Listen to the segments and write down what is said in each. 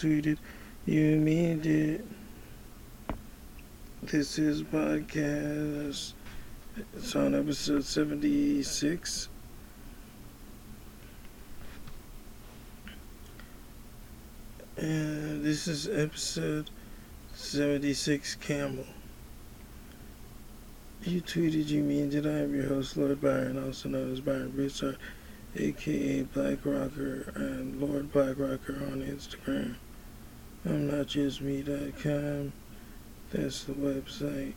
Tweeted, You Mean It. This is podcast. It's on episode 76. And this is episode 76 Camel. You tweeted you mean did I am your host, Lord Byron, also known as Byron Broussard, aka Black Rocker and Lord Black Rocker on Instagram. I'm not just me.com. That's the website.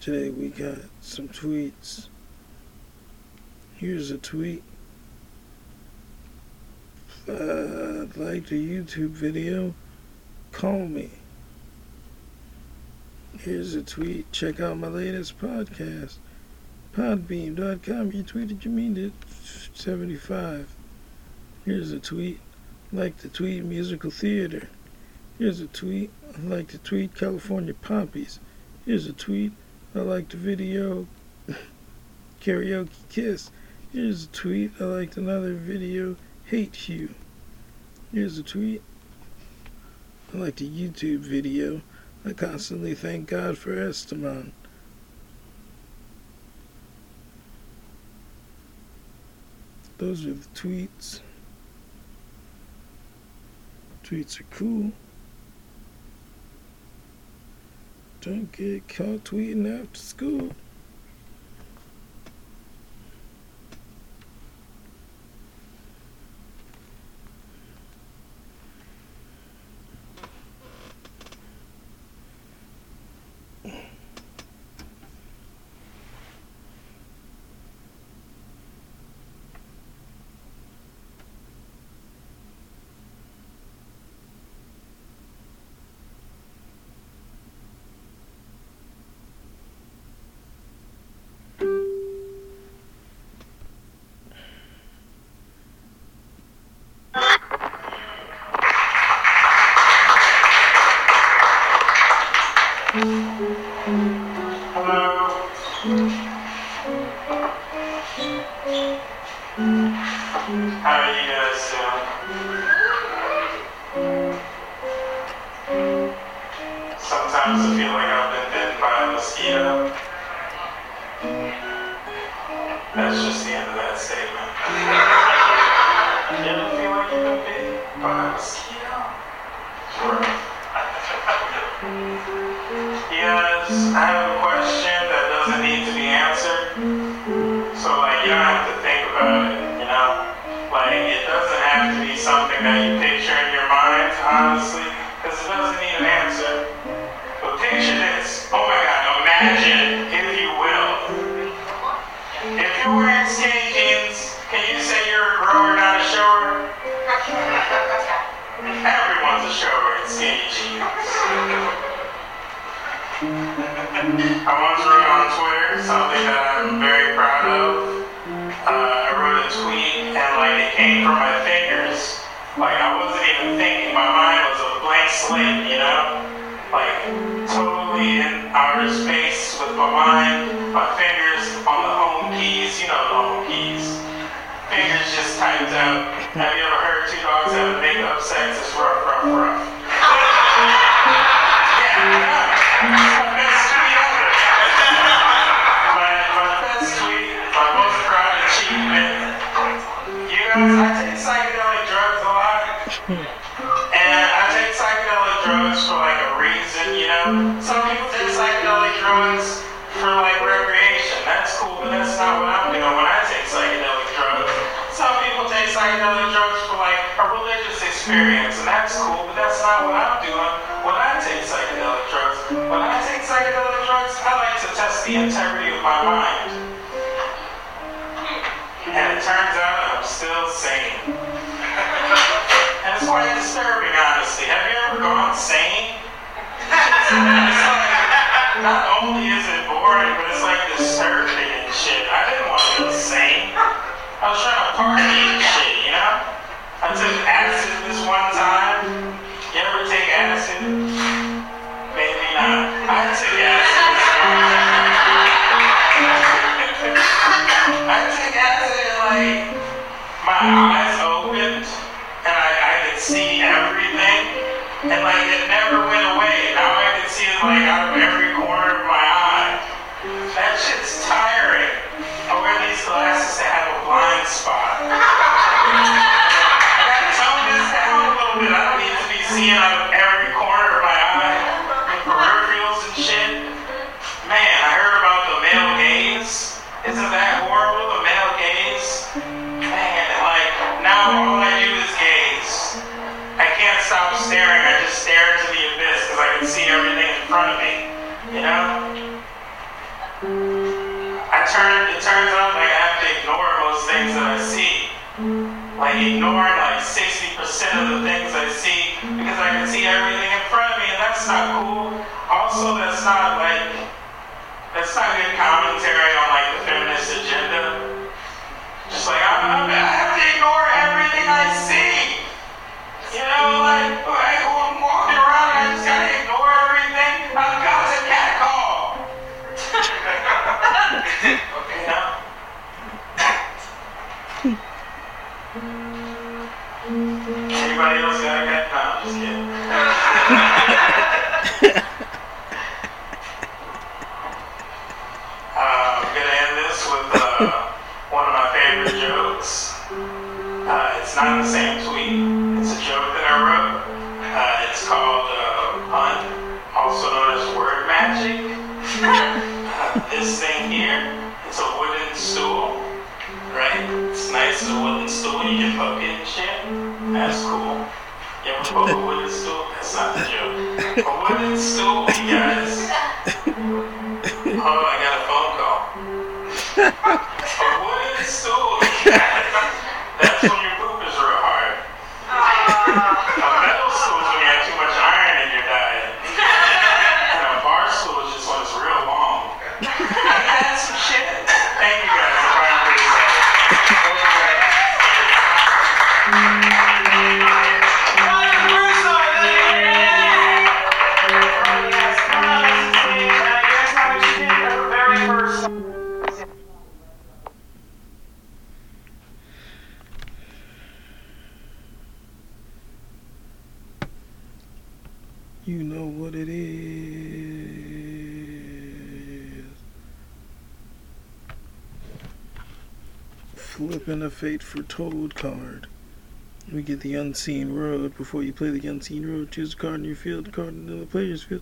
Today we got some tweets. Here's a tweet. Uh, like the YouTube video. Call me. Here's a tweet. Check out my latest podcast. Podbean.com. You tweeted you mean it. 75. Here's a tweet. Like the tweet musical theater. Here's a tweet. I like to tweet California Poppies. Here's a tweet. I like the video Karaoke Kiss. Here's a tweet. I liked another video Hate You. Here's a tweet. I like the YouTube video. I constantly thank God for Esteban. Those are the tweets. Tweets are cool. Don't get caught tweeting after school. A you know? Like totally in outer space with my mind, my fingers on the home keys, you know the home keys. Fingers just typed out. Have you ever heard two dogs having makeup sex? It's rough, rough, rough. yeah, know. It's Some people take psychedelic drugs for like recreation. That's cool, but that's not what I'm doing when I take psychedelic drugs. Some people take psychedelic drugs for like a religious experience, and that's cool, but that's not what I'm doing when I take psychedelic drugs. When I take psychedelic drugs, I like to test the integrity of my mind. And it turns out I'm still sane. and it's quite disturbing, honestly. Have you ever gone sane? Not only is it boring, but it's like disturbing and shit. I didn't want to go sane. I was trying to party and shit, you know? I took acid this one time. You ever take acid? Maybe not. I took acid this one time. I took acid like my eyes opened and I, I could see everything and like it never like out of every corner of my eye. That shit's tiring. I wear these glasses that have a blind spot. I gotta tone this down a little bit. I don't need to be seeing out of every corner of my eye, the peripherals and shit. Man, I heard about the male gaze. Isn't that horrible, the male gaze? Man, like, now all I do is gaze. I can't stop staring. I just stare into the abyss because I can see everything in front of me. You know? I turn, it turns out like I have to ignore most things that I see. Like ignoring like 60% of the things I see because I can see everything in front of me and that's not cool. Also, that's not like, that's not good commentary on like the feminist agenda. Just like, I'm, I'm, I have to ignore everything I see. You know, like, like Anybody else got a cat? No, I'm just kidding. Uh, I'm gonna end this with uh, one of my favorite jokes. Uh, it's not in the same tweet. It's a joke that I wrote. Uh, it's called uh, pun, also known as word magic. This thing here, it's a wooden stool, right? It's nice as a wooden stool. You can poke it and shit. That's cool. You ever poke with wooden stool? That's not the joke. A wooden stool, you guys. Oh, I got a phone call. A wooden stool. That's when your Flipping a fate for toad card. We get the unseen road. Before you play the unseen road, choose a card in your field, card in the player's field.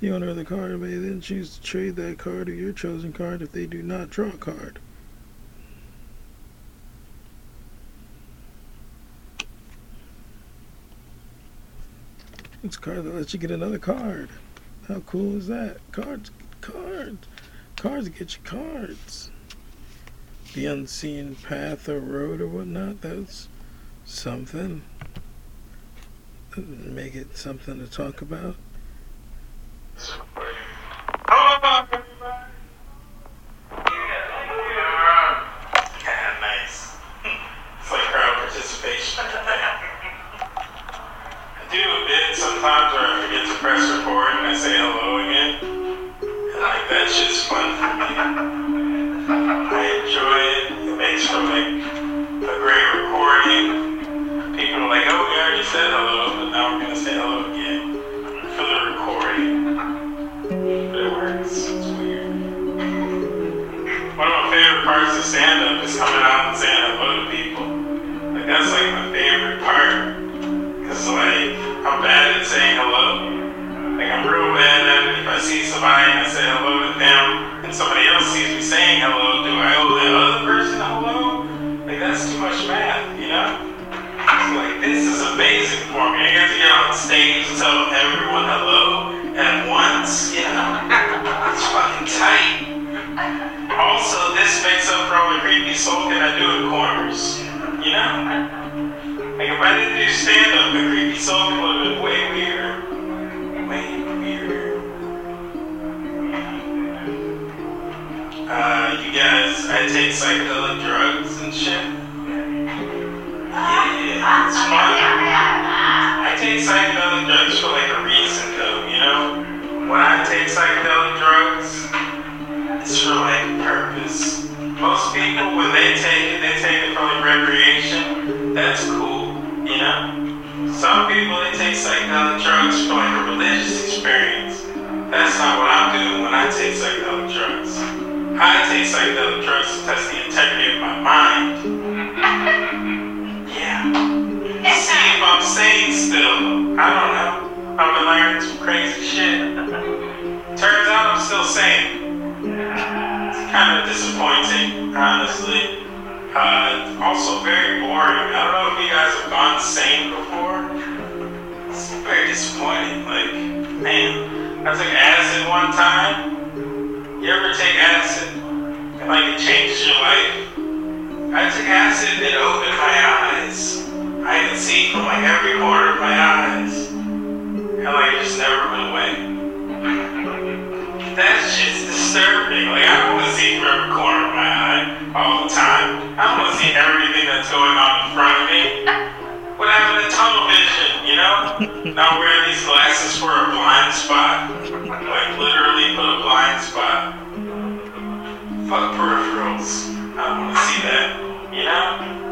The owner of the card may then choose to trade that card or your chosen card if they do not draw a card. It's a card that lets you get another card. How cool is that? Cards, cards, cards get you cards. The unseen path or road or whatnot. That's something. Make it something to talk about. I've been learning some crazy shit. Turns out I'm still sane. It's kind of disappointing, honestly. Uh, also very boring. I don't know if you guys have gone sane before. It's very disappointing. Like, man, I took acid one time. You ever take acid? And like it changes your life? I took acid and it opened my eyes. I could see from like every corner of my eyes. And like it just never went away. That shit's disturbing. Like I don't want to see from every corner of my eye all the time. I want to see everything that's going on in front of me. What happened to tunnel vision, you know? Now wear these glasses for a blind spot. Like literally put a blind spot. Fuck peripherals. I don't want to see that, you know?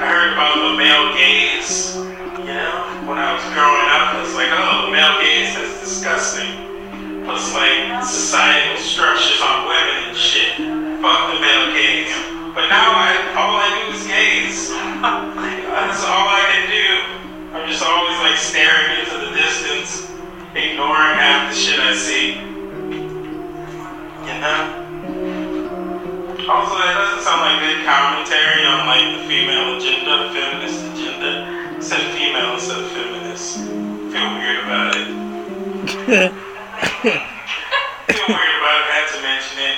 I heard about the male gaze, you know? When I was growing up, it's like, oh, male gaze, that's disgusting. Plus, like, societal structures on women and shit. Fuck the male gaze. But now, I, all I do is gaze. That's all I can do. I'm just always, like, staring into the distance, ignoring half the shit I see. You know? Also, that doesn't sound like good commentary on like the female agenda, feminist agenda. Said female instead of feminist. Feel weird about it. Feel weird about it. Had to mention it.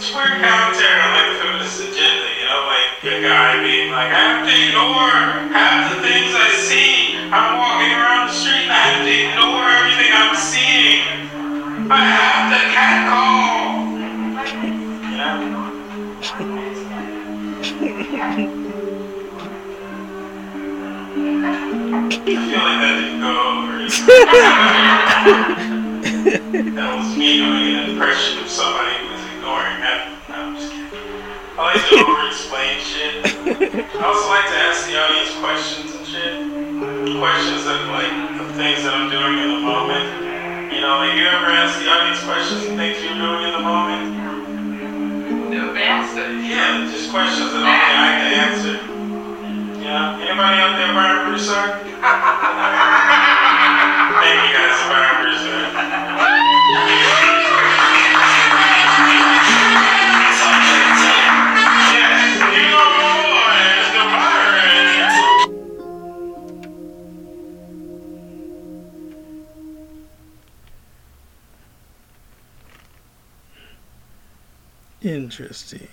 It's weird commentary on like the feminist agenda. You know, like a guy being like, I have to ignore half the things I see. I'm walking around the street and I have to ignore everything I'm seeing. I have to catcall. You know? I feel like that over. was me doing an impression of somebody who was ignoring that. No, I'm just kidding. I like to over-explain shit. I also like to ask the audience questions and shit. Questions that like of things that I'm doing in the moment. You know, like you ever ask the audience questions and things you're doing in the moment? Yeah, just questions that only I can answer. Yeah. Anybody out there Brian Broussard? Thank you guys, Mr. Byron. Interesting.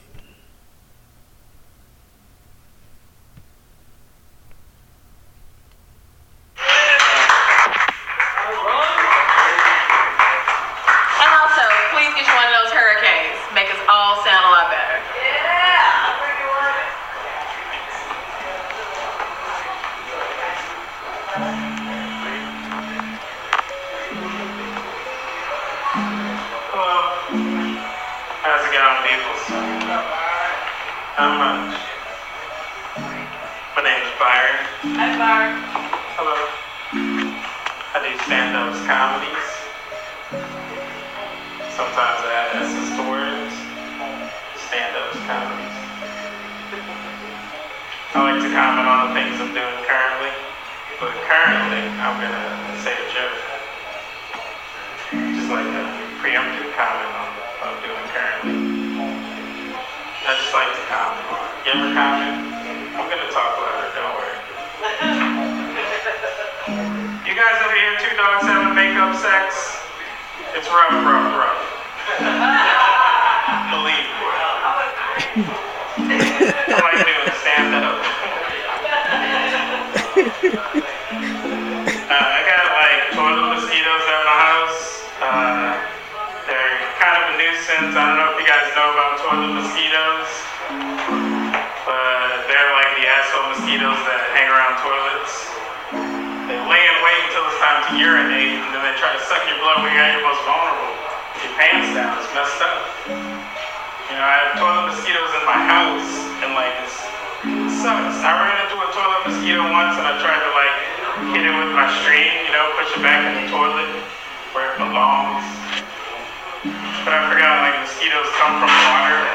Nuisance. I don't know if you guys know about toilet mosquitoes, but they're like the asshole mosquitoes that hang around toilets. They lay in wait until it's time to urinate, and then they try to suck your blood when you're at your most vulnerable. Your pants down, it's messed up. You know, I have toilet mosquitoes in my house, and like it's, it sucks. I ran into a toilet mosquito once, and I tried to like hit it with my string, you know, push it back in the toilet where it belongs. But I forgot like mosquitoes come from water,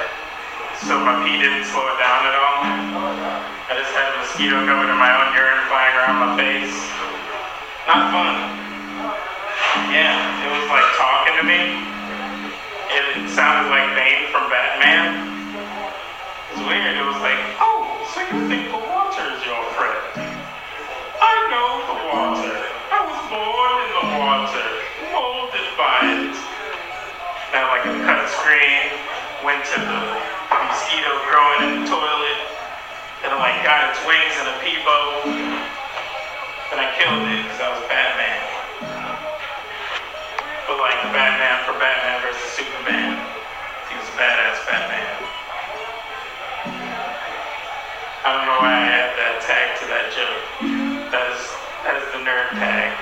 so my pee didn't slow it down at all. I just had a mosquito covered in my own urine flying around my face. Not fun. Yeah, it was like talking to me. It sounded like Bane from Batman. It was weird. It was like, oh, so you think the water is your friend? I know the water. I was born in the water, molded by it. Now, like a cut screen, went to the mosquito growing in the toilet, and it like got its wings in a pee bowl. And I killed it because I was Batman. But like Batman for Batman versus Superman. He was a badass Batman. I don't know why I had that tag to that joke. That is that is the nerd tag.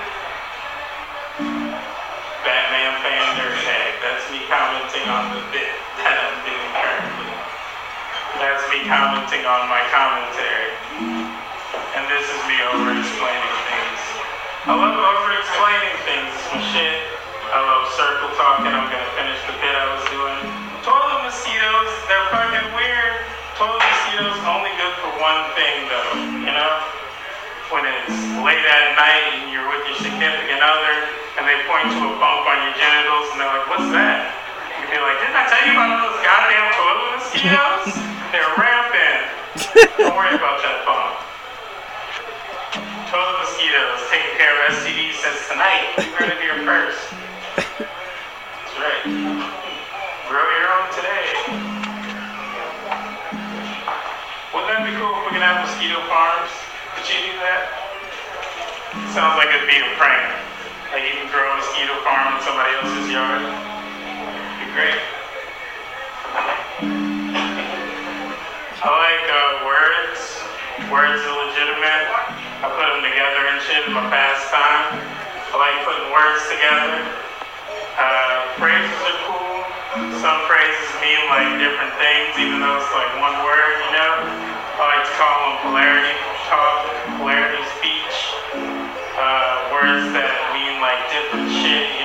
Batman fan nerd on the bit that I'm doing currently. That's me commenting on my commentary. And this is me over explaining things. I love over explaining things. My shit. I love circle talking. I'm gonna finish the bit I was doing. Toilet mosquitoes, they're fucking weird. Toilet mosquitoes only good for one thing though, you know? When it's late at night and you're with your significant other and they point to a bump on your genitals and they're like, what's that? You'd be like, didn't I tell you about those goddamn toilet mosquitoes? they're rampant. Don't worry about that bump. Toilet mosquitoes taking care of STDs since tonight. You heard it here first. That's right. Grow your own today. Wouldn't that be cool if we could have mosquito farms? Could you do that? Sounds like it'd be a prank. Like you can grow a mosquito farm in somebody else's yard. Great. I like uh, words. Words are legitimate. I put them together and shit in my pastime. I like putting words together. Uh, phrases are cool. Some phrases mean like different things, even though it's like one word, you know? I like to call them polarity talk, polarity speech. Uh, words that mean like different shit, you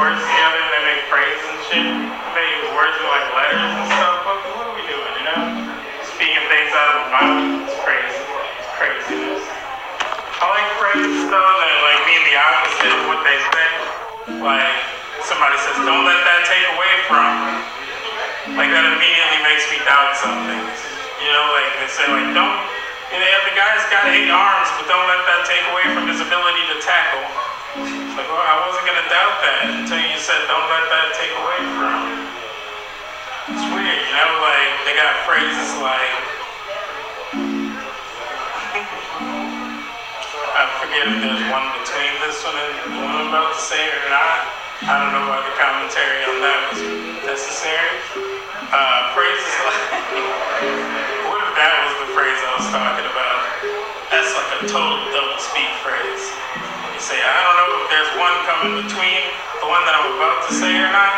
words together and they make phrases and shit. They use words with like letters and stuff. What, what are we doing? You know, speaking things out of the mouth. It's crazy. It's craziness. I like phrases though that like mean the opposite of what they say. Like somebody says, "Don't let that take away from." Like that immediately makes me doubt something. You know, like they say, like don't. You know, the guy's got eight arms, but don't let that take away from his ability to tackle. Like, well, I wasn't gonna doubt that until you said, don't let that take away from. It's weird, you know, like they got phrases like. I forget if there's one between this one and the one I'm about to say or not. I don't know why the commentary on that was necessary. Uh, phrases like. what if that was the phrase I was talking about? That's like a total double speak phrase. Say, I don't know if there's one coming between the one that I'm about to say or not.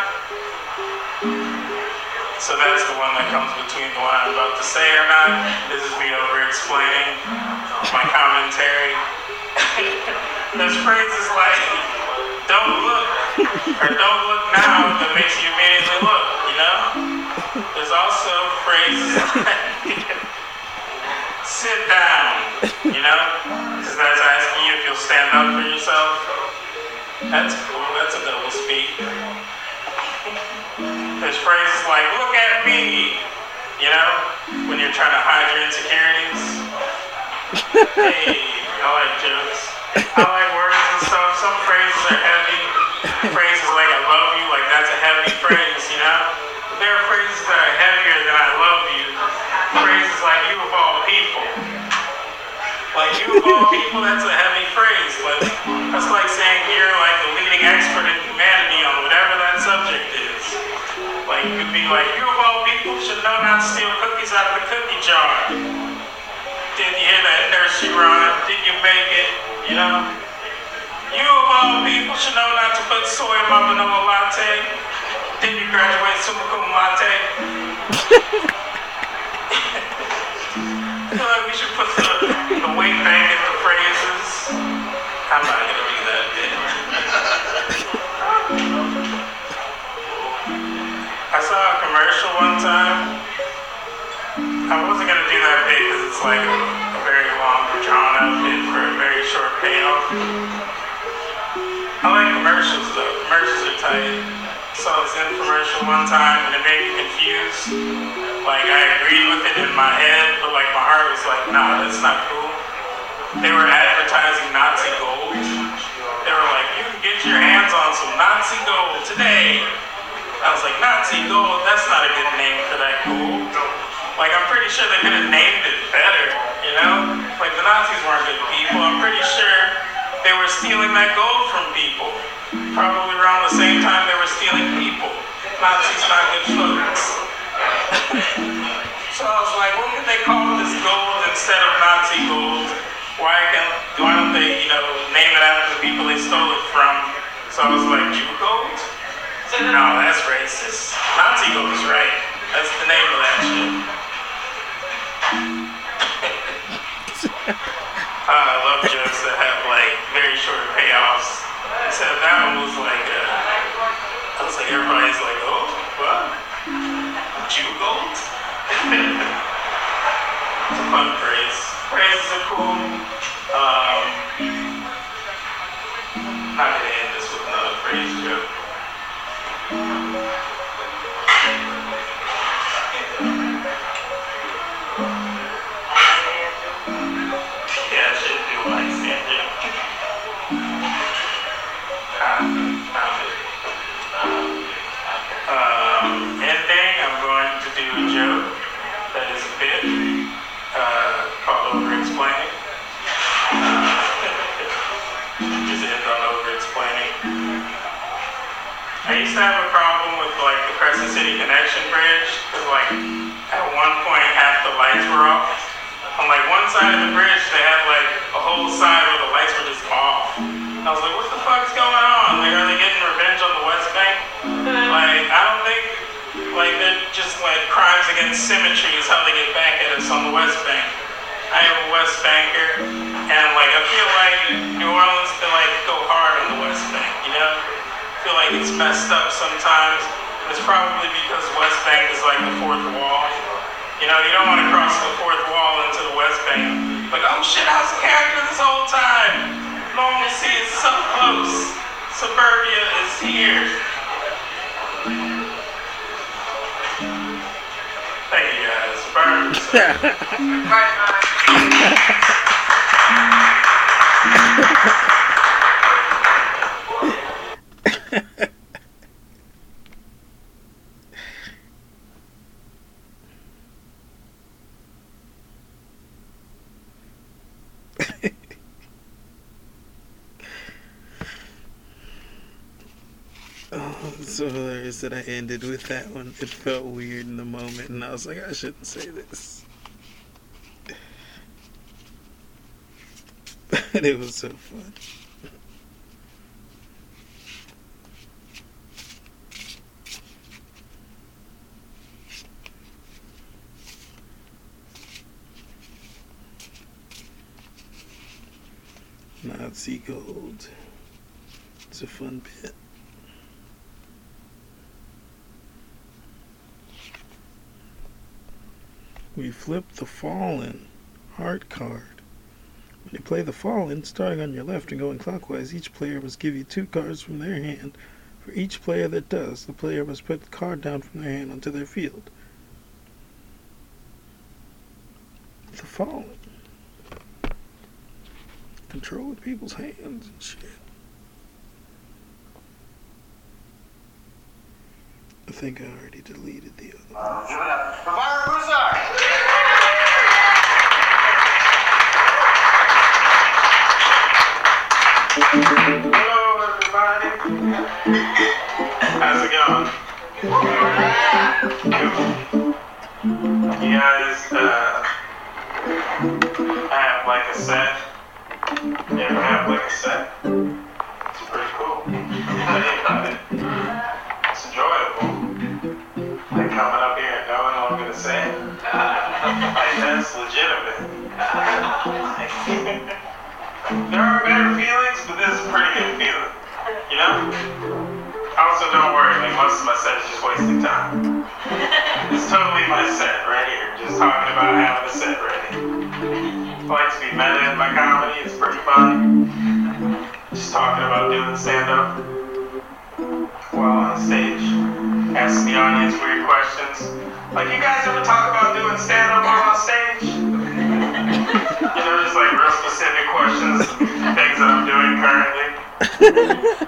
So that's the one that comes between the one I'm about to say or not. This is me over explaining my commentary. There's phrases like, don't look, or don't look now that makes you immediately look, you know? There's also phrases like, sit down, you know? Because that's asking you you'll stand up for yourself. That's cool. That's a double speak. There's phrases like, look at me, you know, when you're trying to hide your insecurities. hey, I like jokes. I like words and stuff. Some phrases are heavy. Phrases like I love you, like that's a heavy phrase, you know? There are phrases that are heavier than I love you. Phrases like you of all people. Like you of all people, that's a heavy phrase. but that's like saying you're like the leading expert in humanity on whatever that subject is. Like you could be like, you of all people should know not to steal cookies out of the cookie jar. Did you hear that nursery rhyme? Did you make it? You know? You of all people should know not to put soy in my vanilla latte. Did you graduate summa cum latte? I feel like we should put the, the weight back in the phrases. I'm not gonna do that bit. I saw a commercial one time. I wasn't gonna do that bit because it's like a, a very long, drawn out bit for a very short payoff. I like commercials though. Commercials are tight. Saw this infomercial one time and it made me confused. Like I agreed with it in my head, but like my heart was like, nah, that's not cool. They were advertising Nazi gold. They were like, you can get your hands on some Nazi gold today. I was like, Nazi gold, that's not a good name for that gold. Like I'm pretty sure they could have named it better, you know? Like the Nazis weren't good people. I'm pretty sure they were stealing that gold from people. Probably around the same time they were stealing people. Nazis not good so I was like, what could they call this gold instead of Nazi gold? Why can why don't they, you know, name it after the people they stole it from? So I was like, Jew gold? Said, no, that's racist. Nazi gold is right. That's the name of that shit. Uh, I love jokes that have like very short payoffs. Except that one was like, uh, I was like, everybody's like, oh, what? Jew gold? it's a fun phrase. Phrases are cool. Um, not gonna end I have a problem with like the Crescent City Connection Bridge because like at one point half the lights were off. On like one side of the bridge they had like a whole side where the lights were just off. I was like, what the fuck's going on? Like, are they getting revenge on the West Bank? Mm-hmm. Like, I don't think like they're just like crimes against symmetry is how they get back at us on the West Bank. I am a West Banker, and like I feel like New Orleans can like go hard on the West Bank, you know? I feel like it's messed up sometimes. It's probably because West Bank is like the fourth wall. You know, you don't want to cross the fourth wall into the West Bank. Like, oh shit, I was a character this whole time. Normalcy is so close. Suburbia is here. Thank you guys. Burn. Oh, so hilarious that I ended with that one. It felt weird in the moment, and I was like, I shouldn't say this. But it was so fun. Nazi gold. It's a fun pit. we flip the fallen heart card. When you play the fallen, starting on your left and going clockwise, each player must give you two cards from their hand. For each player that does, the player must put the card down from their hand onto their field. The fallen control with people's hands and shit. I think I already deleted the other. One. Give it up for Byron Broussard. Hello, everybody. How's it going? You guys, uh, I have like a set you ever have like a set? It's pretty cool. You about it. It's enjoyable. Like coming up here and knowing what I'm gonna say. Like that's legitimate. there are better feelings, but this is pretty good feeling. You know? Also, don't worry, like most of my set is just wasting time. It's totally my set right here, just talking about having a set ready. To be meta in my comedy, it's pretty fun. Just talking about doing stand up while on stage. Ask the audience weird questions. Like, you guys ever talk about doing stand up while on stage? You know, just like real specific questions, things that I'm doing currently.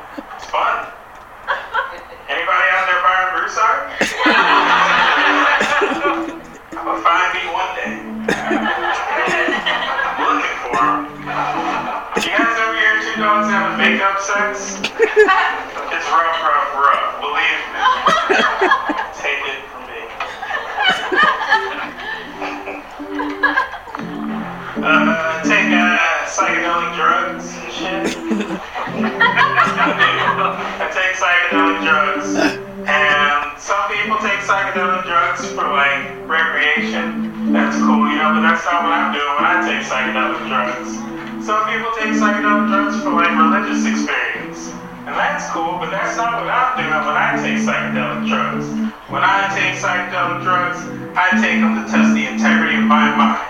psychedelic drugs for like recreation. That's cool, you know, but that's not what I'm doing when I take psychedelic drugs. Some people take psychedelic drugs for like religious experience, and that's cool, but that's not what I'm doing when I take psychedelic drugs. When I take psychedelic drugs, I take them to test the integrity of my mind.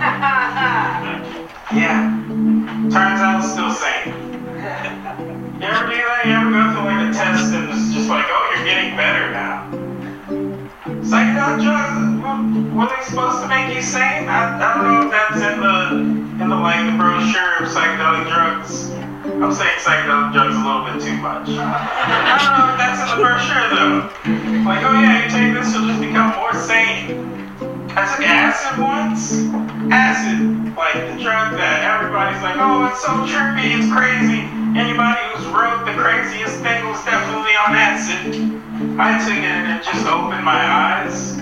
Yeah. Turns out it's still sane. You ever do that? You ever go through like a test and it's just like, oh, you're getting better now. Psychedelic drugs, were they supposed to make you sane? I, I don't know if that's in the in the like the brochure of psychedelic drugs. I'm saying psychedelic drugs a little bit too much. I don't know if that's in the brochure though. Like, oh yeah, you take this, you'll just become more sane. I took acid once. Acid, like the drug that everybody's like, oh, it's so trippy, it's crazy. Anybody who's wrote the craziest thing was definitely on acid. I took it and it just opened my eyes.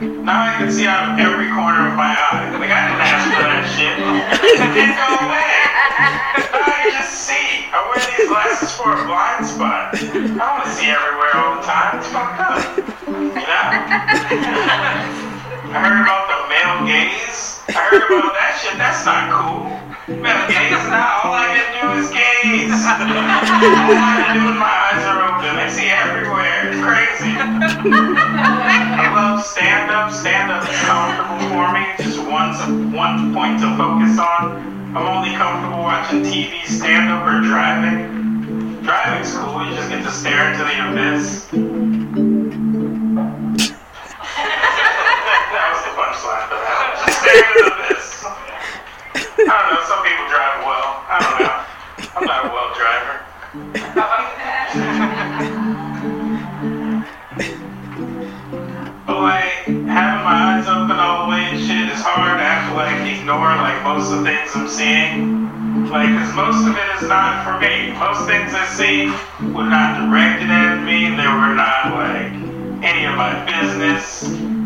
Now I can see out of every corner of my eye. Like I didn't ask for that shit. It didn't go away. Now I just see. I wear these glasses for a blind spot. I want to see everywhere all the time. It's fucked up. You know? I heard about the male gaze. I heard about that shit. That's not cool. Male gaze now. All I can do is gaze. all I can do is my eyes are open. I see everywhere. It's crazy. I love stand up. Stand up is comfortable for me. Just one one point to focus on. I'm only comfortable watching TV, stand up, or driving. Driving's cool. You just get to stare into the abyss. that was the punchline. Just stare into this. I don't know. Some people drive well. I don't know. I'm not a well driver. but like having my eyes open all the way and shit is hard. I have to like ignore like most of the things I'm seeing. Like, cause most of it is not for me. Most things I see were not directed at me. They were not like any of my business.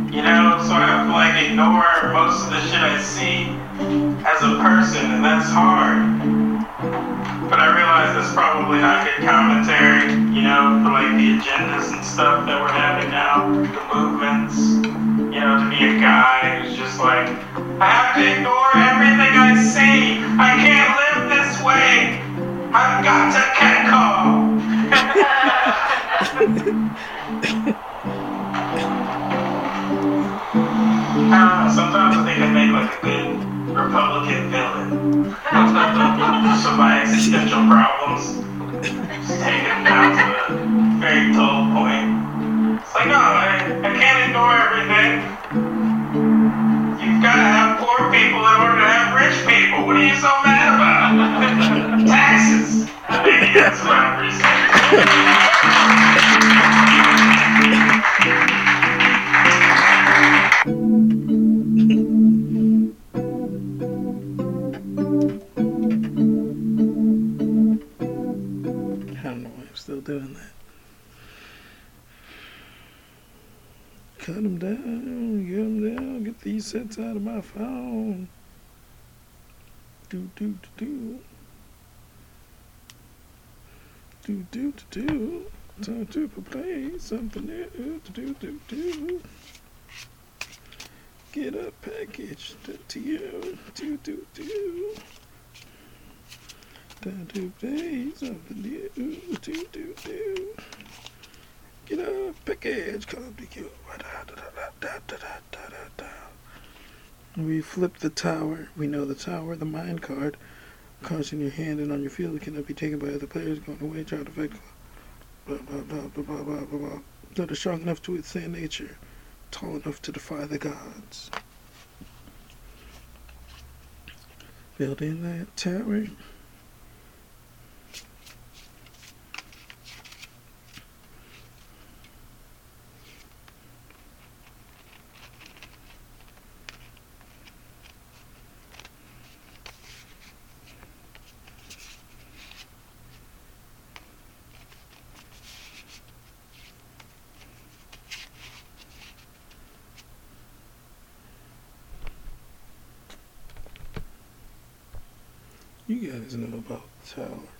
You know, so I have to like ignore most of the shit I see as a person, and that's hard. But I realize that's probably not good commentary, you know, for like the agendas and stuff that we're having now, the movements. You know, to be a guy who's just like, I have to ignore everything I see. I can't live this way. I've got to catcall. I sometimes I think I make like a good Republican villain. so my existential problems just take them down to a very dull point. It's like, no, I, I can't ignore everything. You've got to have poor people in order to have rich people. What are you so mad about? Taxes. That's what I'm Cut them down, get them down, get these sets out of my phone. Do, do, do, do. Do, do, do, do. Time to play something new. Do, do, do, do. Get a package to, to you. Do, do, do. Time to play something new. Do, do, do. Get up, come to you. We flip the tower. We know the tower, the mind card. Cards in your hand and on your field cannot be taken by other players going away. Try to affect. Blah, blah, blah, blah, blah, blah, blah, blah. That is strong enough to withstand nature, tall enough to defy the gods. Building that tower. heads in and tower.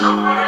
Thank.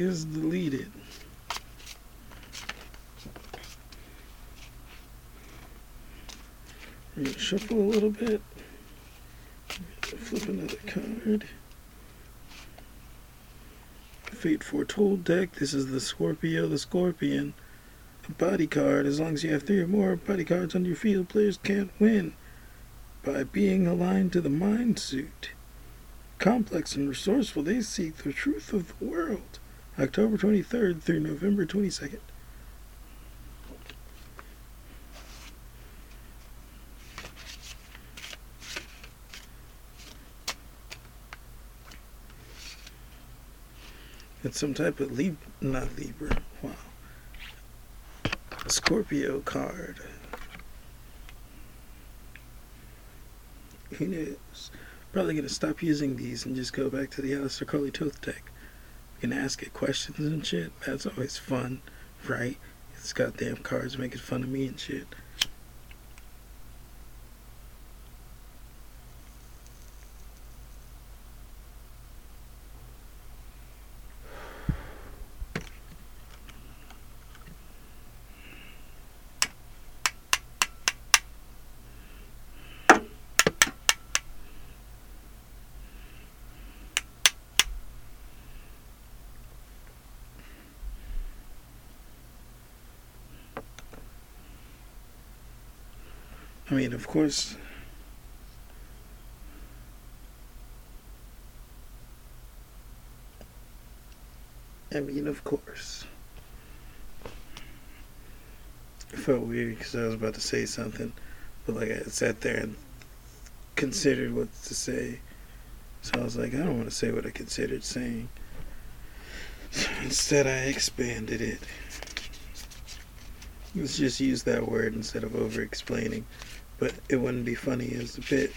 is deleted. Shuffle a little bit. Flip another card. Fate Foretold deck. This is the Scorpio, the Scorpion. A body card. As long as you have three or more body cards on your field, players can't win by being aligned to the mind suit. Complex and resourceful, they seek the truth of the world. October 23rd through November 22nd. It's some type of Lib not Libra. Wow. Scorpio card. Who knows? Probably gonna stop using these and just go back to the Aleister Crowley deck. Can ask it questions and shit. That's always fun, right? It's goddamn cards making fun of me and shit. I mean, of course. I mean, of course. It felt weird because I was about to say something, but like I sat there and considered what to say. So I was like, I don't want to say what I considered saying. So instead, I expanded it. Let's just use that word instead of over explaining. But it wouldn't be funny as a bit.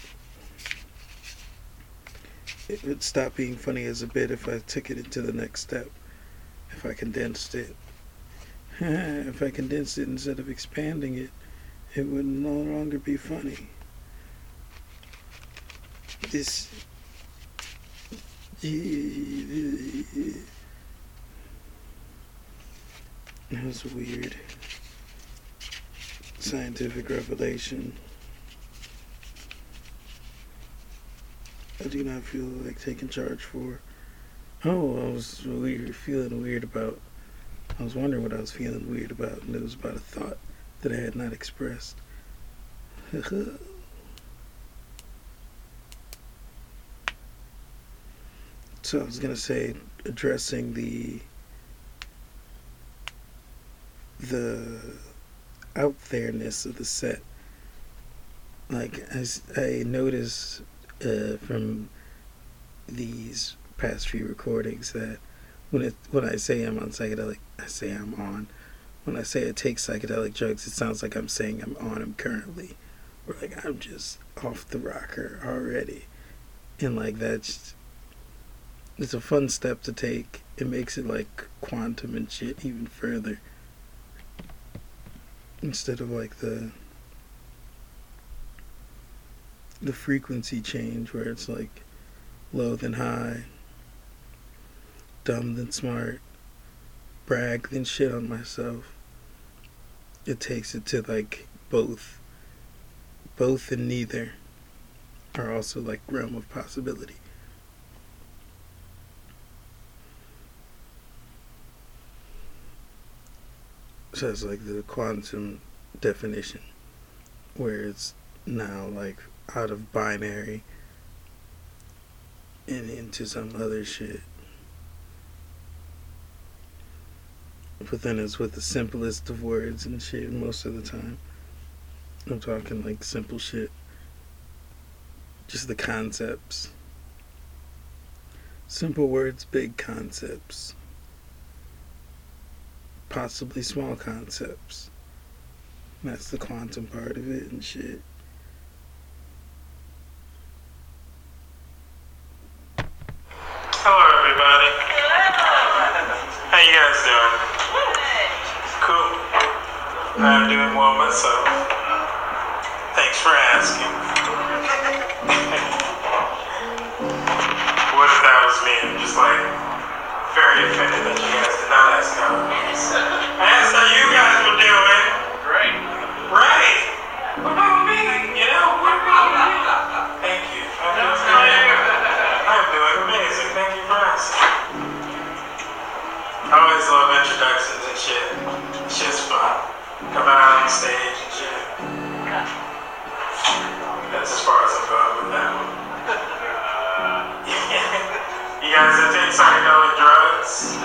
It would stop being funny as a bit if I took it into the next step. If I condensed it. if I condensed it instead of expanding it, it would no longer be funny. This. It was weird. Scientific revelation. I do not feel like taking charge for. Oh, I was weird, feeling weird about. I was wondering what I was feeling weird about, and it was about a thought that I had not expressed. so I was gonna say addressing the the out there-ness of the set. Like i noticed uh, from these past few recordings that when it when I say I'm on psychedelic, I say I'm on. When I say I take psychedelic drugs, it sounds like I'm saying I'm on them currently, or like I'm just off the rocker already, and like that's it's a fun step to take. It makes it like quantum and shit even further instead of like the the frequency change where it's like low then high, dumb then smart, brag then shit on myself. It takes it to like both. Both and neither are also like realm of possibility. So it's like the quantum definition where it's now like out of binary and into some other shit. But then it's with the simplest of words and shit most of the time. I'm talking like simple shit. Just the concepts. Simple words, big concepts. Possibly small concepts. That's the quantum part of it and shit. Hello, everybody. How you guys doing? Cool. I'm doing well myself. Thanks for asking. what if that was me? I'm just like very offended that you guys did not ask how. On stage and shit. That's as far as I'm going with that one. you guys that take psychedelic drugs?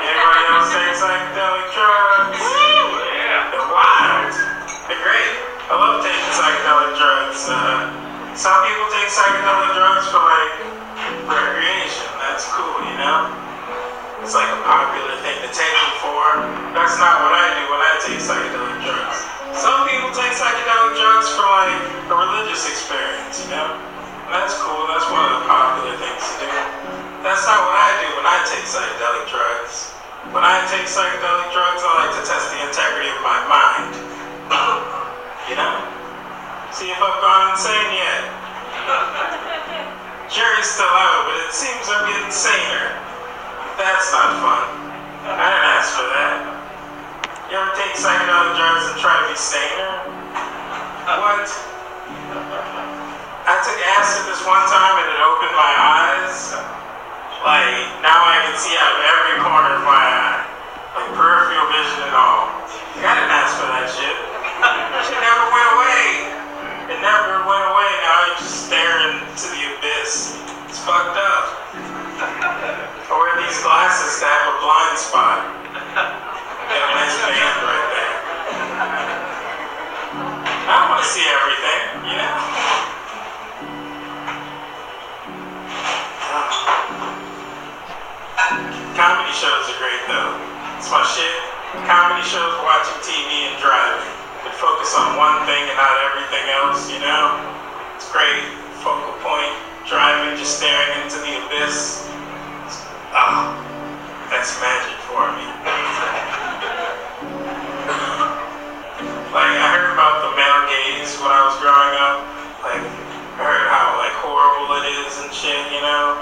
Anybody else take psychedelic drugs? Yeah. They're wild. They're great. I love taking psychedelic drugs. Uh, some people take psychedelic drugs for like recreation. That's cool, you know? It's like a popular thing to take them for. That's not what I do when I take psychedelic drugs. Some people take psychedelic drugs for like a religious experience, you know? That's cool. That's one of the popular things to do. That's not what I do when I take psychedelic drugs. When I take psychedelic drugs, I like to test the integrity of my mind. You know? See if I've gone insane yet. Jury's still out, but it seems I'm getting saner. That's not fun. I didn't ask for that. You ever take psychedelic drugs and try to be saner? What? I took acid this one time and it opened my eyes. Like, now I can see out of every corner of my eye. Like, peripheral vision and all. I didn't ask for that shit. Shit never went away. It never went away. Now I'm just staring to the abyss. It's fucked up. I wear these glasses to have a blind spot. Got a nice band right there. I want to see everything, you know? Comedy shows are great though. It's my shit. Comedy shows, watching TV and driving focus on one thing and not everything else, you know? It's great focal point staring into the abyss. Ah, that's magic for me. like, I heard about the male gaze when I was growing up. Like, I heard how, like, horrible it is and shit, you know?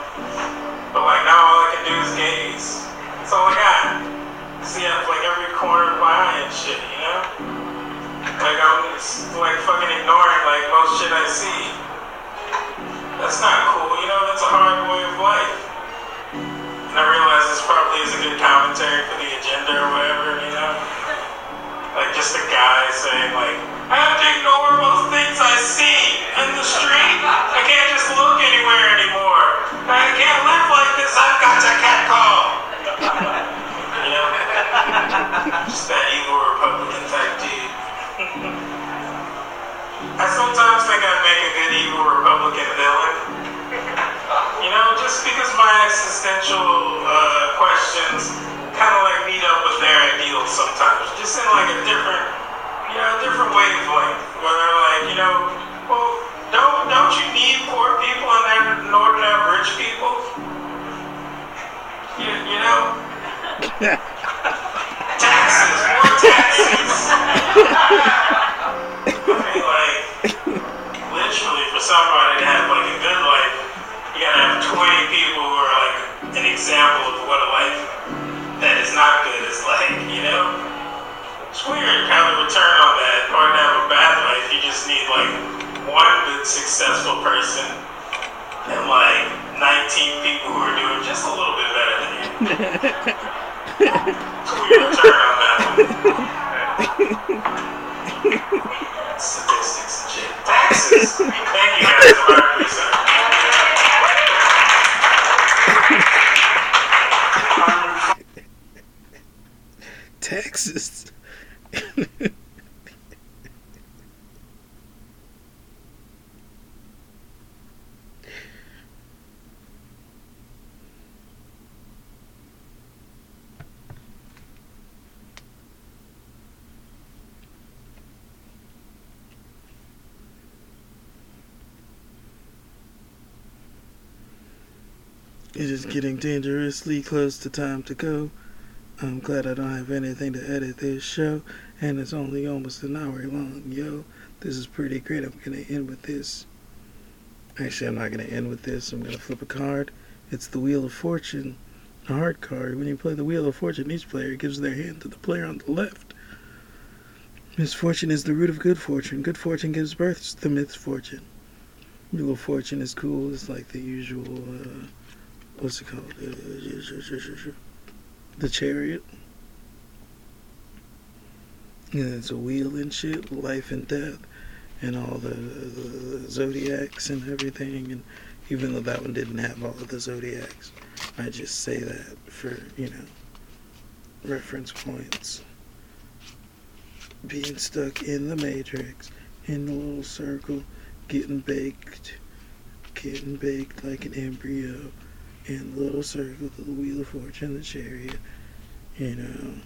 But, like, now all I can do is gaze. That's all I got. See, have, like, every corner of my eye and shit, you know? Like I'm just like fucking ignoring like most shit I see. That's not cool, you know, that's a hard way of life. And I realize this probably is a good commentary for the agenda or whatever, you know? Like just a guy saying like, I have to ignore most things I see in the street. I can't just look anywhere anymore. I can't live like this, I've got to cat call. you know? Just that evil Republican type I sometimes think I'd make a good evil Republican villain. You know, just because my existential uh, questions kind of like meet up with their ideals sometimes. Just in like a different, you know, different wavelength. Where they're like, you know, well, don't don't you need poor people in, order to have rich people? You, you know, taxes, more taxes. I mean, like, somebody to have like a good life, you gotta have 20 people who are like an example of what a life that is not good is like, you know? It's weird how the return on that, or to have a bad life, you just need like one good successful person and like 19 people who are doing just a little bit better than you. It's weird return on that one. Statistics. Taxes. Thank you guys for our research. It is getting dangerously close to time to go. I'm glad I don't have anything to edit this show, and it's only almost an hour long. Yo, this is pretty great. I'm gonna end with this. Actually, I'm not gonna end with this. I'm gonna flip a card. It's the Wheel of Fortune, a heart card. When you play the Wheel of Fortune, each player gives their hand to the player on the left. Misfortune is the root of good fortune. Good fortune gives birth to misfortune. Wheel of Fortune is cool. It's like the usual. Uh, what's it called? Uh, the chariot. And it's a wheel and shit, life and death, and all the, the, the zodiacs and everything. And even though that one didn't have all of the zodiacs, I just say that for you know reference points. Being stuck in the matrix, in the little circle, getting baked, getting baked like an embryo in the little circle, the wheel of fortune, the chariot, you um, know.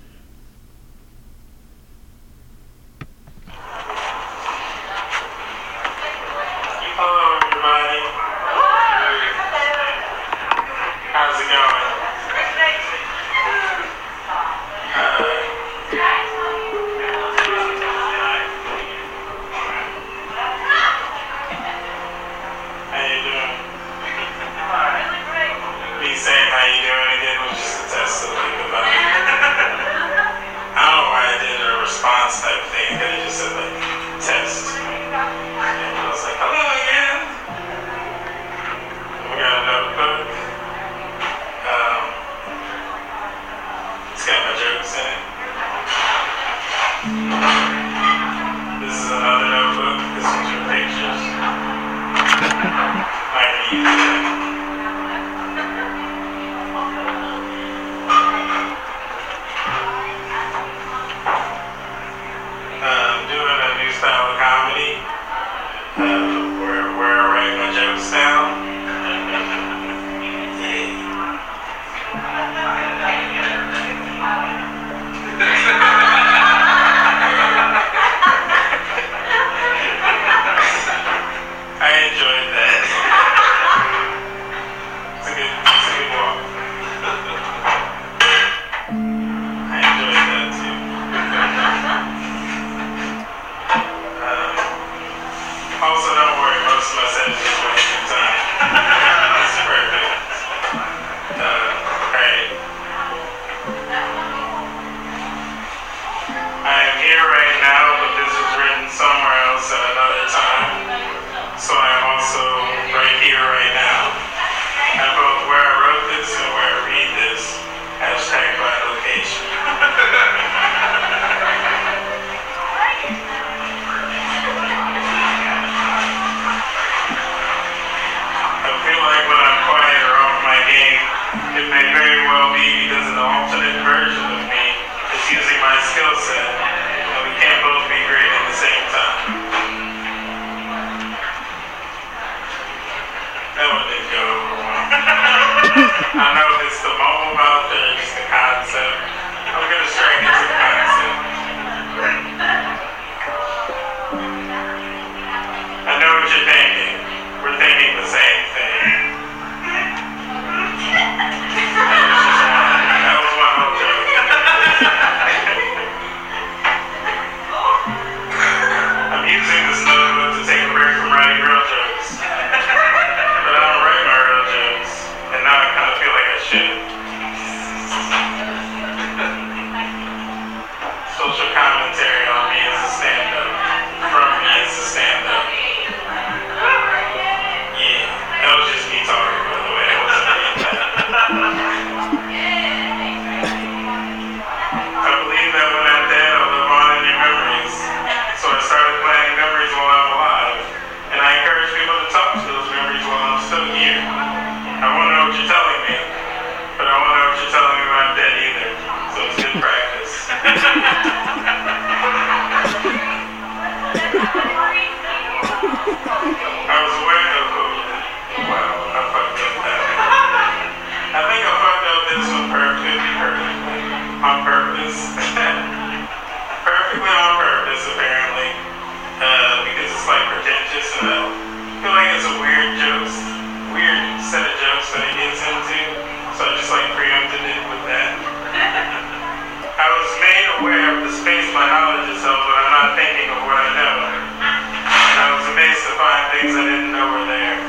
aware of the space my knowledge is of, but I'm not thinking of what I know. And I was amazed to find things I didn't know were there.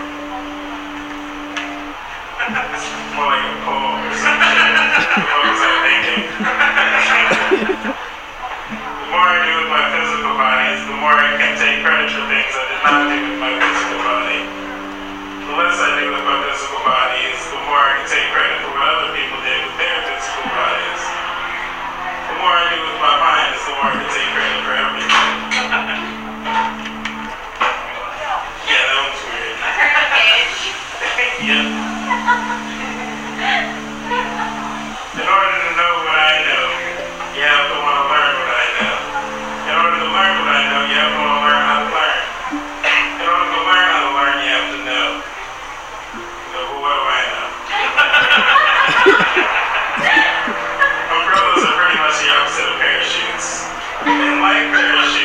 It's more like a poem or something. what was I thinking? the more I do with my physical bodies, the more I can take credit for things I did not do with my physical body. The less I do with my physical bodies, the more I can take credit for what other people did with their physical bodies more I do with my mind, the more I can take credit for everything. yeah, that one's weird. Yeah. In order to know what I know, you have to want to learn what I know. In order to learn what I know, you have to want to my you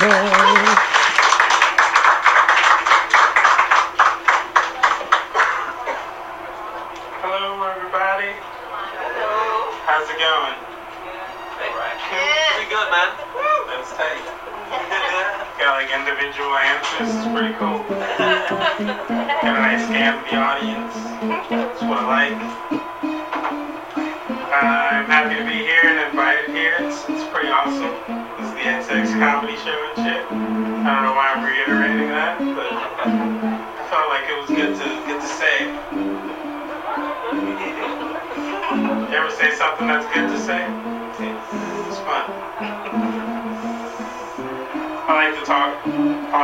Oh.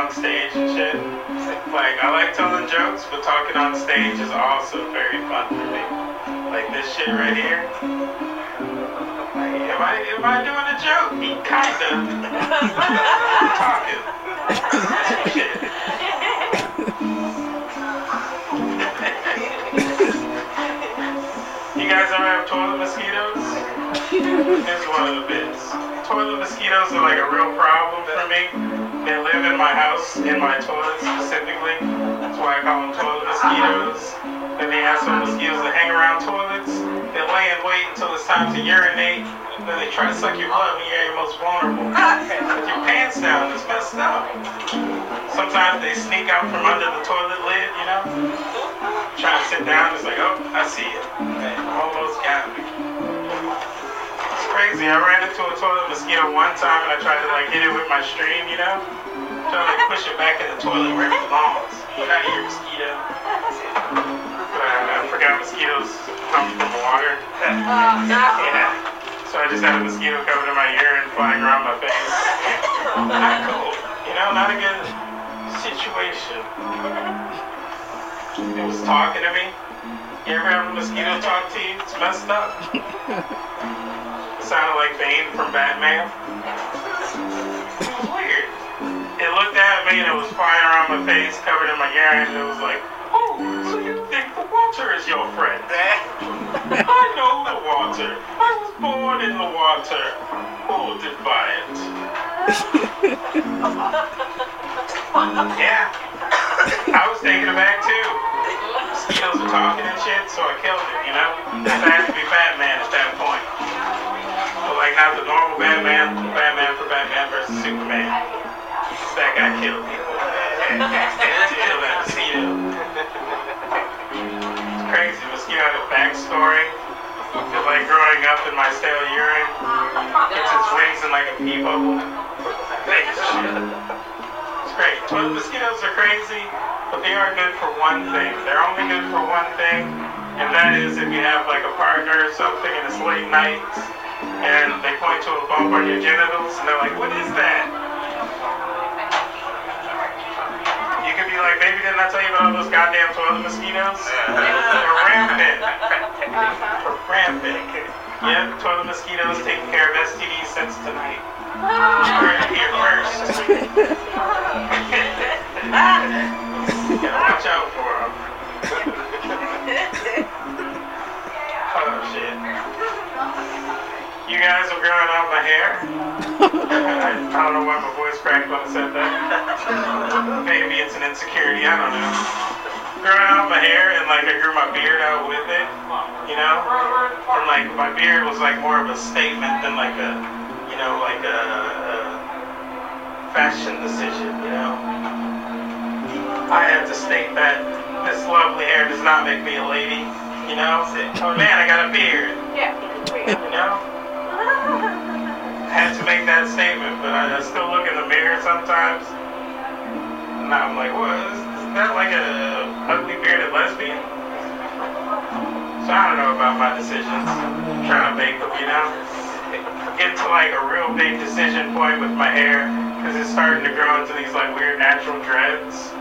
On stage and shit. Like I like telling jokes, but talking on stage is also very fun for me. Like this shit right here. Like, am I am I doing a joke? Kinda. talking. You guys ever have toilet mosquitoes? Here's one of the bits. Toilet mosquitoes are like a real problem for me. They live in my house, in my toilet specifically. That's why I call them toilet mosquitoes. They have some mosquitoes that hang around toilets. They lay in wait until it's time to urinate. Then they try to suck your blood when you're most vulnerable. With your pants down, it's messed up. Sometimes they sneak out from under the toilet lid, you know? Trying to sit down, it's like, oh, I see it. Almost got me. Crazy. I ran into a toilet mosquito one time and I tried to like hit it with my string, you know? Trying to like push it back in the toilet where it belongs. Out of here, mosquito. But I, I forgot mosquitoes come from water. Yeah. So I just had a mosquito covered in my urine flying around my face. Not cool. You know, not a good situation. It was talking to me. You ever have a mosquito talk to you? It's messed up. It sounded like Bane from Batman. It was weird. It looked at me and it was flying around my face, covered in my urine, and it was like, Oh, so you think the water is your friend? I know the water. I was born in the water. By it. Yeah. I was taken aback too. Mosquitoes were talking and shit, so I killed it, you know? I had to be Batman at that But not the normal Batman, Batman for Batman versus Superman. That guy killed people. Kill that mosquito. It's crazy. Mosquito had a backstory. Cause like growing up in my stale urine, gets its wings in like a pee bubble. Fake shit. It's great. Toilet mosquitoes are crazy, but they are good for one thing. They're only good for one thing, and that is if you have like a partner or something and it's late night and they point to a bump on your genitals and they're like, what is that? You could be like, baby, didn't I tell you about all those goddamn toilet mosquitoes? They're rampant. They're rampant. Uh-huh. Yep, toilet mosquitoes taking care of STDs since tonight. Heard it here first. Gotta watch out for them. You guys are growing out my hair. I, I don't know why my voice cracked when I said that. Maybe it's an insecurity, I don't know. Growing out my hair and like I grew my beard out with it, you know? And like my beard was like more of a statement than like a, you know, like a, a fashion decision, you know? I had to state that this lovely hair does not make me a lady, you know? Oh man, I got a beard, Yeah. you know? Had to make that statement, but I, I still look in the mirror sometimes, and I'm like, what? Is, that like a ugly bearded lesbian? So I don't know about my decisions. I'm trying to make them, you know? Get to like a real big decision point with my hair, because it's starting to grow into these like weird natural dreads,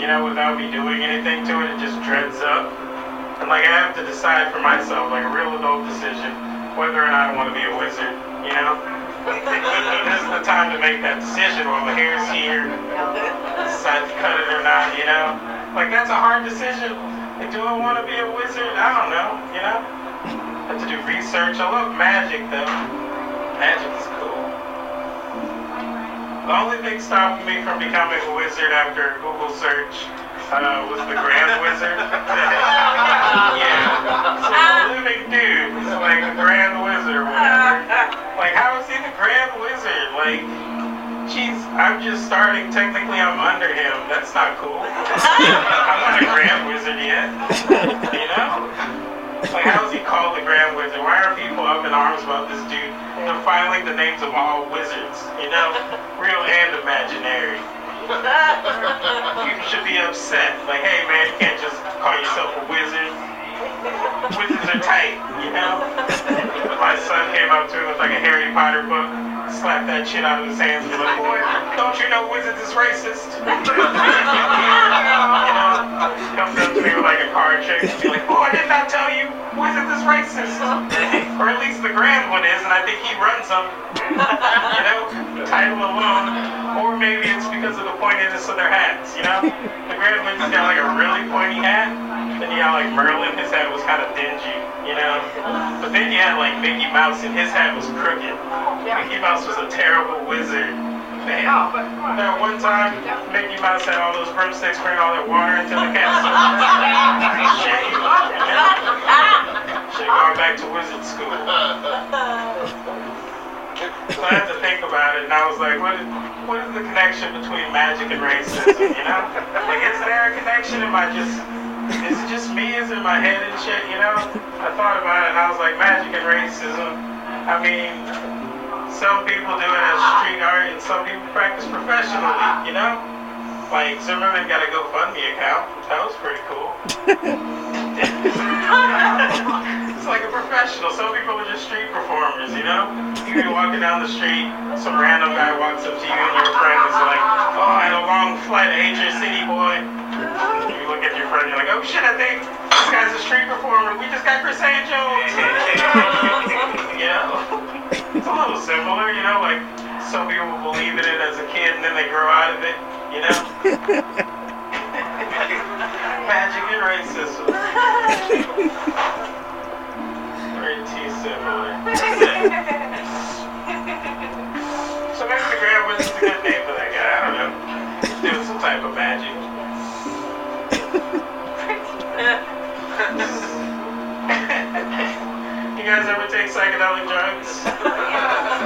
you know, without me doing anything to it, it just dreads up. And like I have to decide for myself, like a real adult decision, whether or not I want to be a wizard, you know? This is the time to make that decision while my hair's here. Decide to cut it or not, you know? Like that's a hard decision. Like, do I want to be a wizard? I don't know, you know? have to do research. I love magic though. Magic is cool. The only thing stopping me from becoming a wizard after a Google search uh, was the Grand Wizard. yeah. So the living dude is like the Grand Wizard whatever. Like, how is he the Grand Wizard? Like, jeez, I'm just starting. Technically, I'm under him. That's not cool. I'm not a Grand Wizard yet. You know? Like, how is he called the Grand Wizard? Why are people up in arms about this dude defiling the names of all wizards? You know? Real and imaginary. You should be upset. Like, hey man, you can't just call yourself a wizard. Wizards are tight, you know? My son came up to me with like a Harry Potter book, slapped that shit out of his hands and was like, boy, don't you know wizards is racist? you know? Or at least the grand one is, and I think he runs them. you know? Title alone. Or maybe it's because of the pointedness of their hats, you know? The grand one's got like a really pointy hat. Then you had like Merlin, his hat was kind of dingy, you know? But then you had like Mickey Mouse and his hat was crooked. Mickey Mouse was a terrible wizard. Man, that one time, Mickey Mouse had all those broomsticks bring all that water into the castle. Shame. Gone back to wizard school. So I had to think about it, and I was like, what is, what is the connection between magic and racism, you know? Like, is there a connection? Am I just, is it just me? Is it my head and shit, you know? I thought about it, and I was like, magic and racism. I mean, some people do it as street art, and some people practice professionally, you know? Like, Zimmerman got a GoFundMe account. That was pretty cool. it's like a professional. Some people are just street performers, you know? You be walking down the street, some random guy walks up to you and your friend is like, oh, I had a long flight, hate your city, boy. You look at your friend, you're like, oh shit, I think this guy's a street performer. We just got Chris you know? It's a little similar, you know? Like, some people believe in it as a kid and then they grow out of it, you know? Magic and racism. Pretty similar. so maybe the Grand Wizard's a good name for that guy. I don't know. He's doing some type of magic. you guys ever take psychedelic drugs?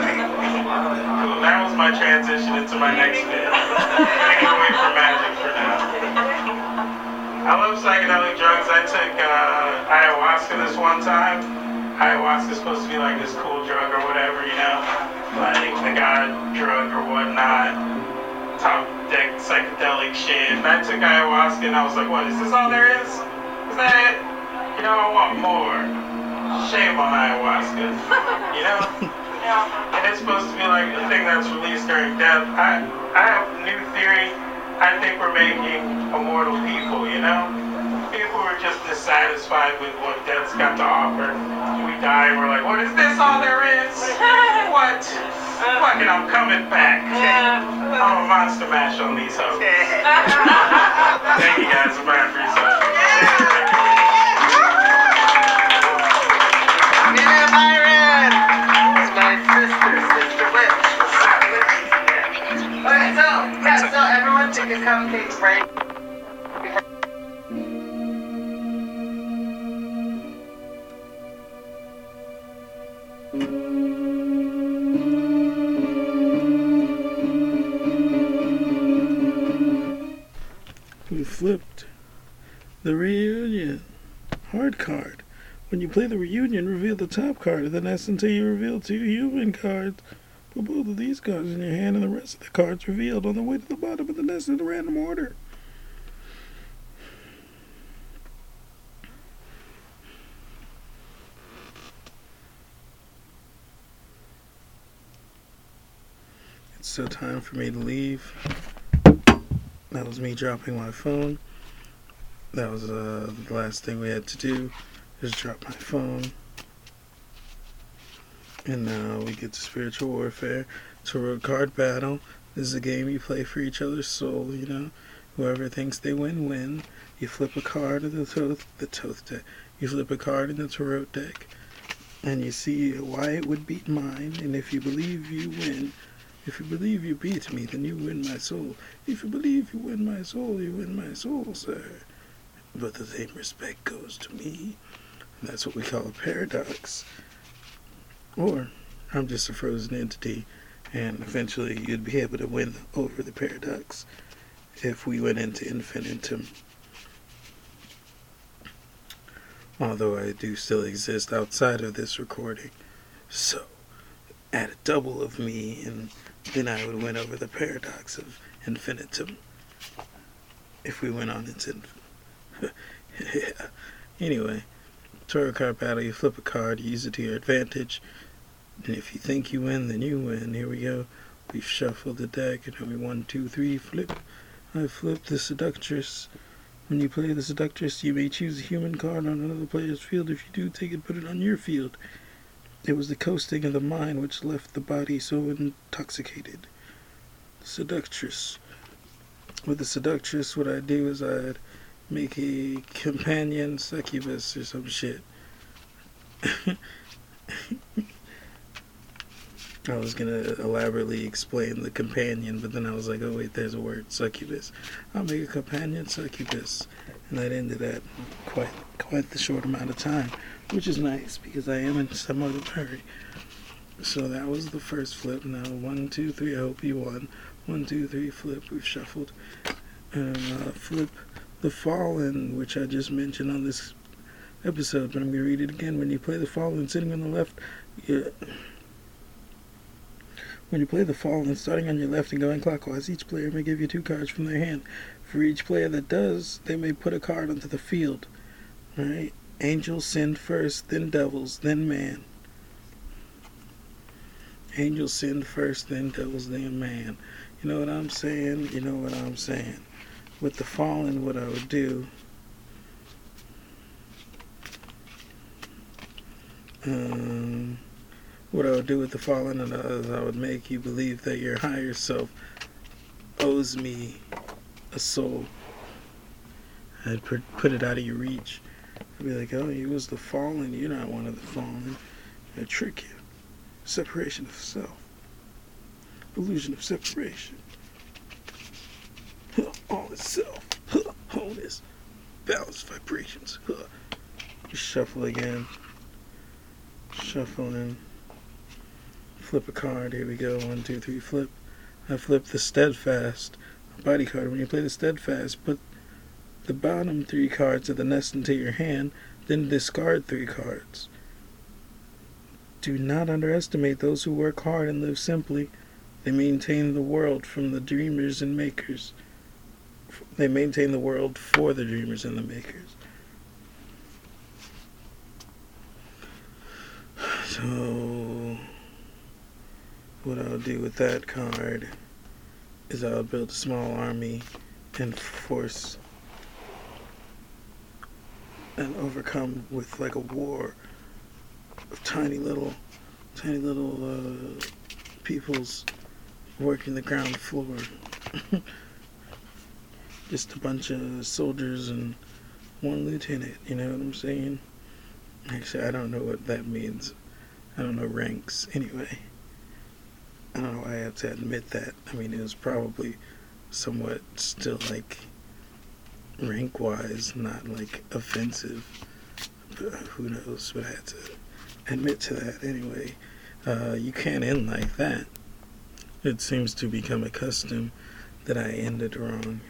Cool. That was my transition into my next bit. Getting away from magic for now. I love psychedelic drugs. I took uh, ayahuasca this one time. Ayahuasca is supposed to be like this cool drug or whatever, you know, like the god drug or whatnot. Top deck psychedelic shit. And I took ayahuasca and I was like, what, is this all there is? Is that it? You know, I want more. Shame on ayahuasca. You know? And it's supposed to be like the thing that's released during death. I, I have a new theory. I think we're making immortal people, you know? People are just dissatisfied with what death's got to offer. We die and we're like, what is this all there is? What? Fucking, I'm coming back. I'm a monster mash on these hoes. Thank you guys for my research. Break. We flipped the reunion hard card. When you play the reunion, reveal the top card, and then that's until you reveal two human cards. Put both of these cards in your hand, and the rest of the cards revealed on the way to the bottom of the nest in a random order. It's so time for me to leave. That was me dropping my phone. That was uh, the last thing we had to do. Just drop my phone. And now we get to spiritual warfare. Tarot card battle. This is a game you play for each other's soul, you know. Whoever thinks they win, win. You flip a card in the Thoth, the Thoth deck. You flip a card in the Tarot deck. And you see why it would beat mine. And if you believe you win, if you believe you beat me, then you win my soul. If you believe you win my soul, you win my soul, sir. But the same respect goes to me. And that's what we call a paradox. Or I'm just a frozen entity, and eventually you'd be able to win over the paradox if we went into infinitum. Although I do still exist outside of this recording. So, add a double of me and then I would win over the paradox of infinitum. If we went on into yeah. Anyway, tarot card battle. You flip a card, you use it to your advantage, and if you think you win, then you win. Here we go. We've shuffled the deck, and we one, two, three, flip. I flipped the seductress. When you play the seductress, you may choose a human card on another player's field. If you do, take it, and put it on your field. It was the coasting of the mind which left the body so intoxicated. Seductress. With the seductress, what I'd do is I'd make a companion succubus or some shit. I was gonna elaborately explain the companion, but then I was like, oh wait, there's a word, succubus. I'll make a companion succubus, and that ended at quite quite the short amount of time, which is nice because I am in somewhat of a hurry. So that was the first flip. Now one, two, three. I hope you won. One, two, three. Flip. We've shuffled. And uh, flip the fallen, which I just mentioned on this episode, but I'm gonna read it again. When you play the fallen, sitting on the left, you, when you play the fallen, starting on your left and going clockwise, each player may give you two cards from their hand. For each player that does, they may put a card onto the field. Alright? Angels sinned first, then devils, then man. Angels sinned first, then devils, then man. You know what I'm saying? You know what I'm saying. With the fallen, what I would do. Um, what I would do with the fallen and others, I would make you believe that your higher self owes me a soul. I'd put it out of your reach. I'd be like, oh, you was the fallen. You're not one of the fallen. I'd trick you. Separation of self. Illusion of separation. All itself. Wholeness. Balanced vibrations. Shuffle again. Shuffling. Flip a card. Here we go. One, two, three, flip. I flip the steadfast body card. When you play the steadfast, put the bottom three cards of the nest into your hand, then discard three cards. Do not underestimate those who work hard and live simply. They maintain the world from the dreamers and makers. They maintain the world for the dreamers and the makers. So, what I'll do with that card is I'll build a small army and force and overcome with like a war of tiny little, tiny little uh, peoples working the ground floor. Just a bunch of soldiers and one lieutenant, you know what I'm saying? Actually, I don't know what that means. I don't know ranks anyway. I don't know I have to admit that. I mean, it was probably somewhat still like rank wise, not like offensive. But who knows? But I had to admit to that anyway. Uh, you can't end like that. It seems to become a custom that I ended wrong.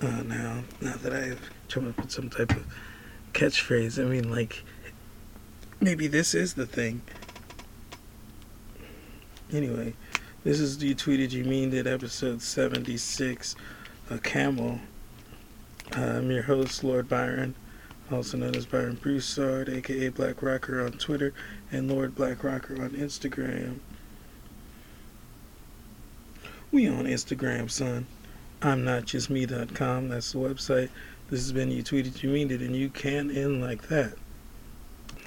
Uh, now, now that I've come up with some type of catchphrase, I mean, like, maybe this is the thing. Anyway, this is You Tweeted You Mean It, episode 76, a camel. Uh, I'm your host, Lord Byron, also known as Byron Broussard, aka Black Rocker on Twitter, and Lord Black Rocker on Instagram. We on Instagram, son. I'm not just me.com, that's the website. This has been You Tweeted You Mean It, and you can end like that.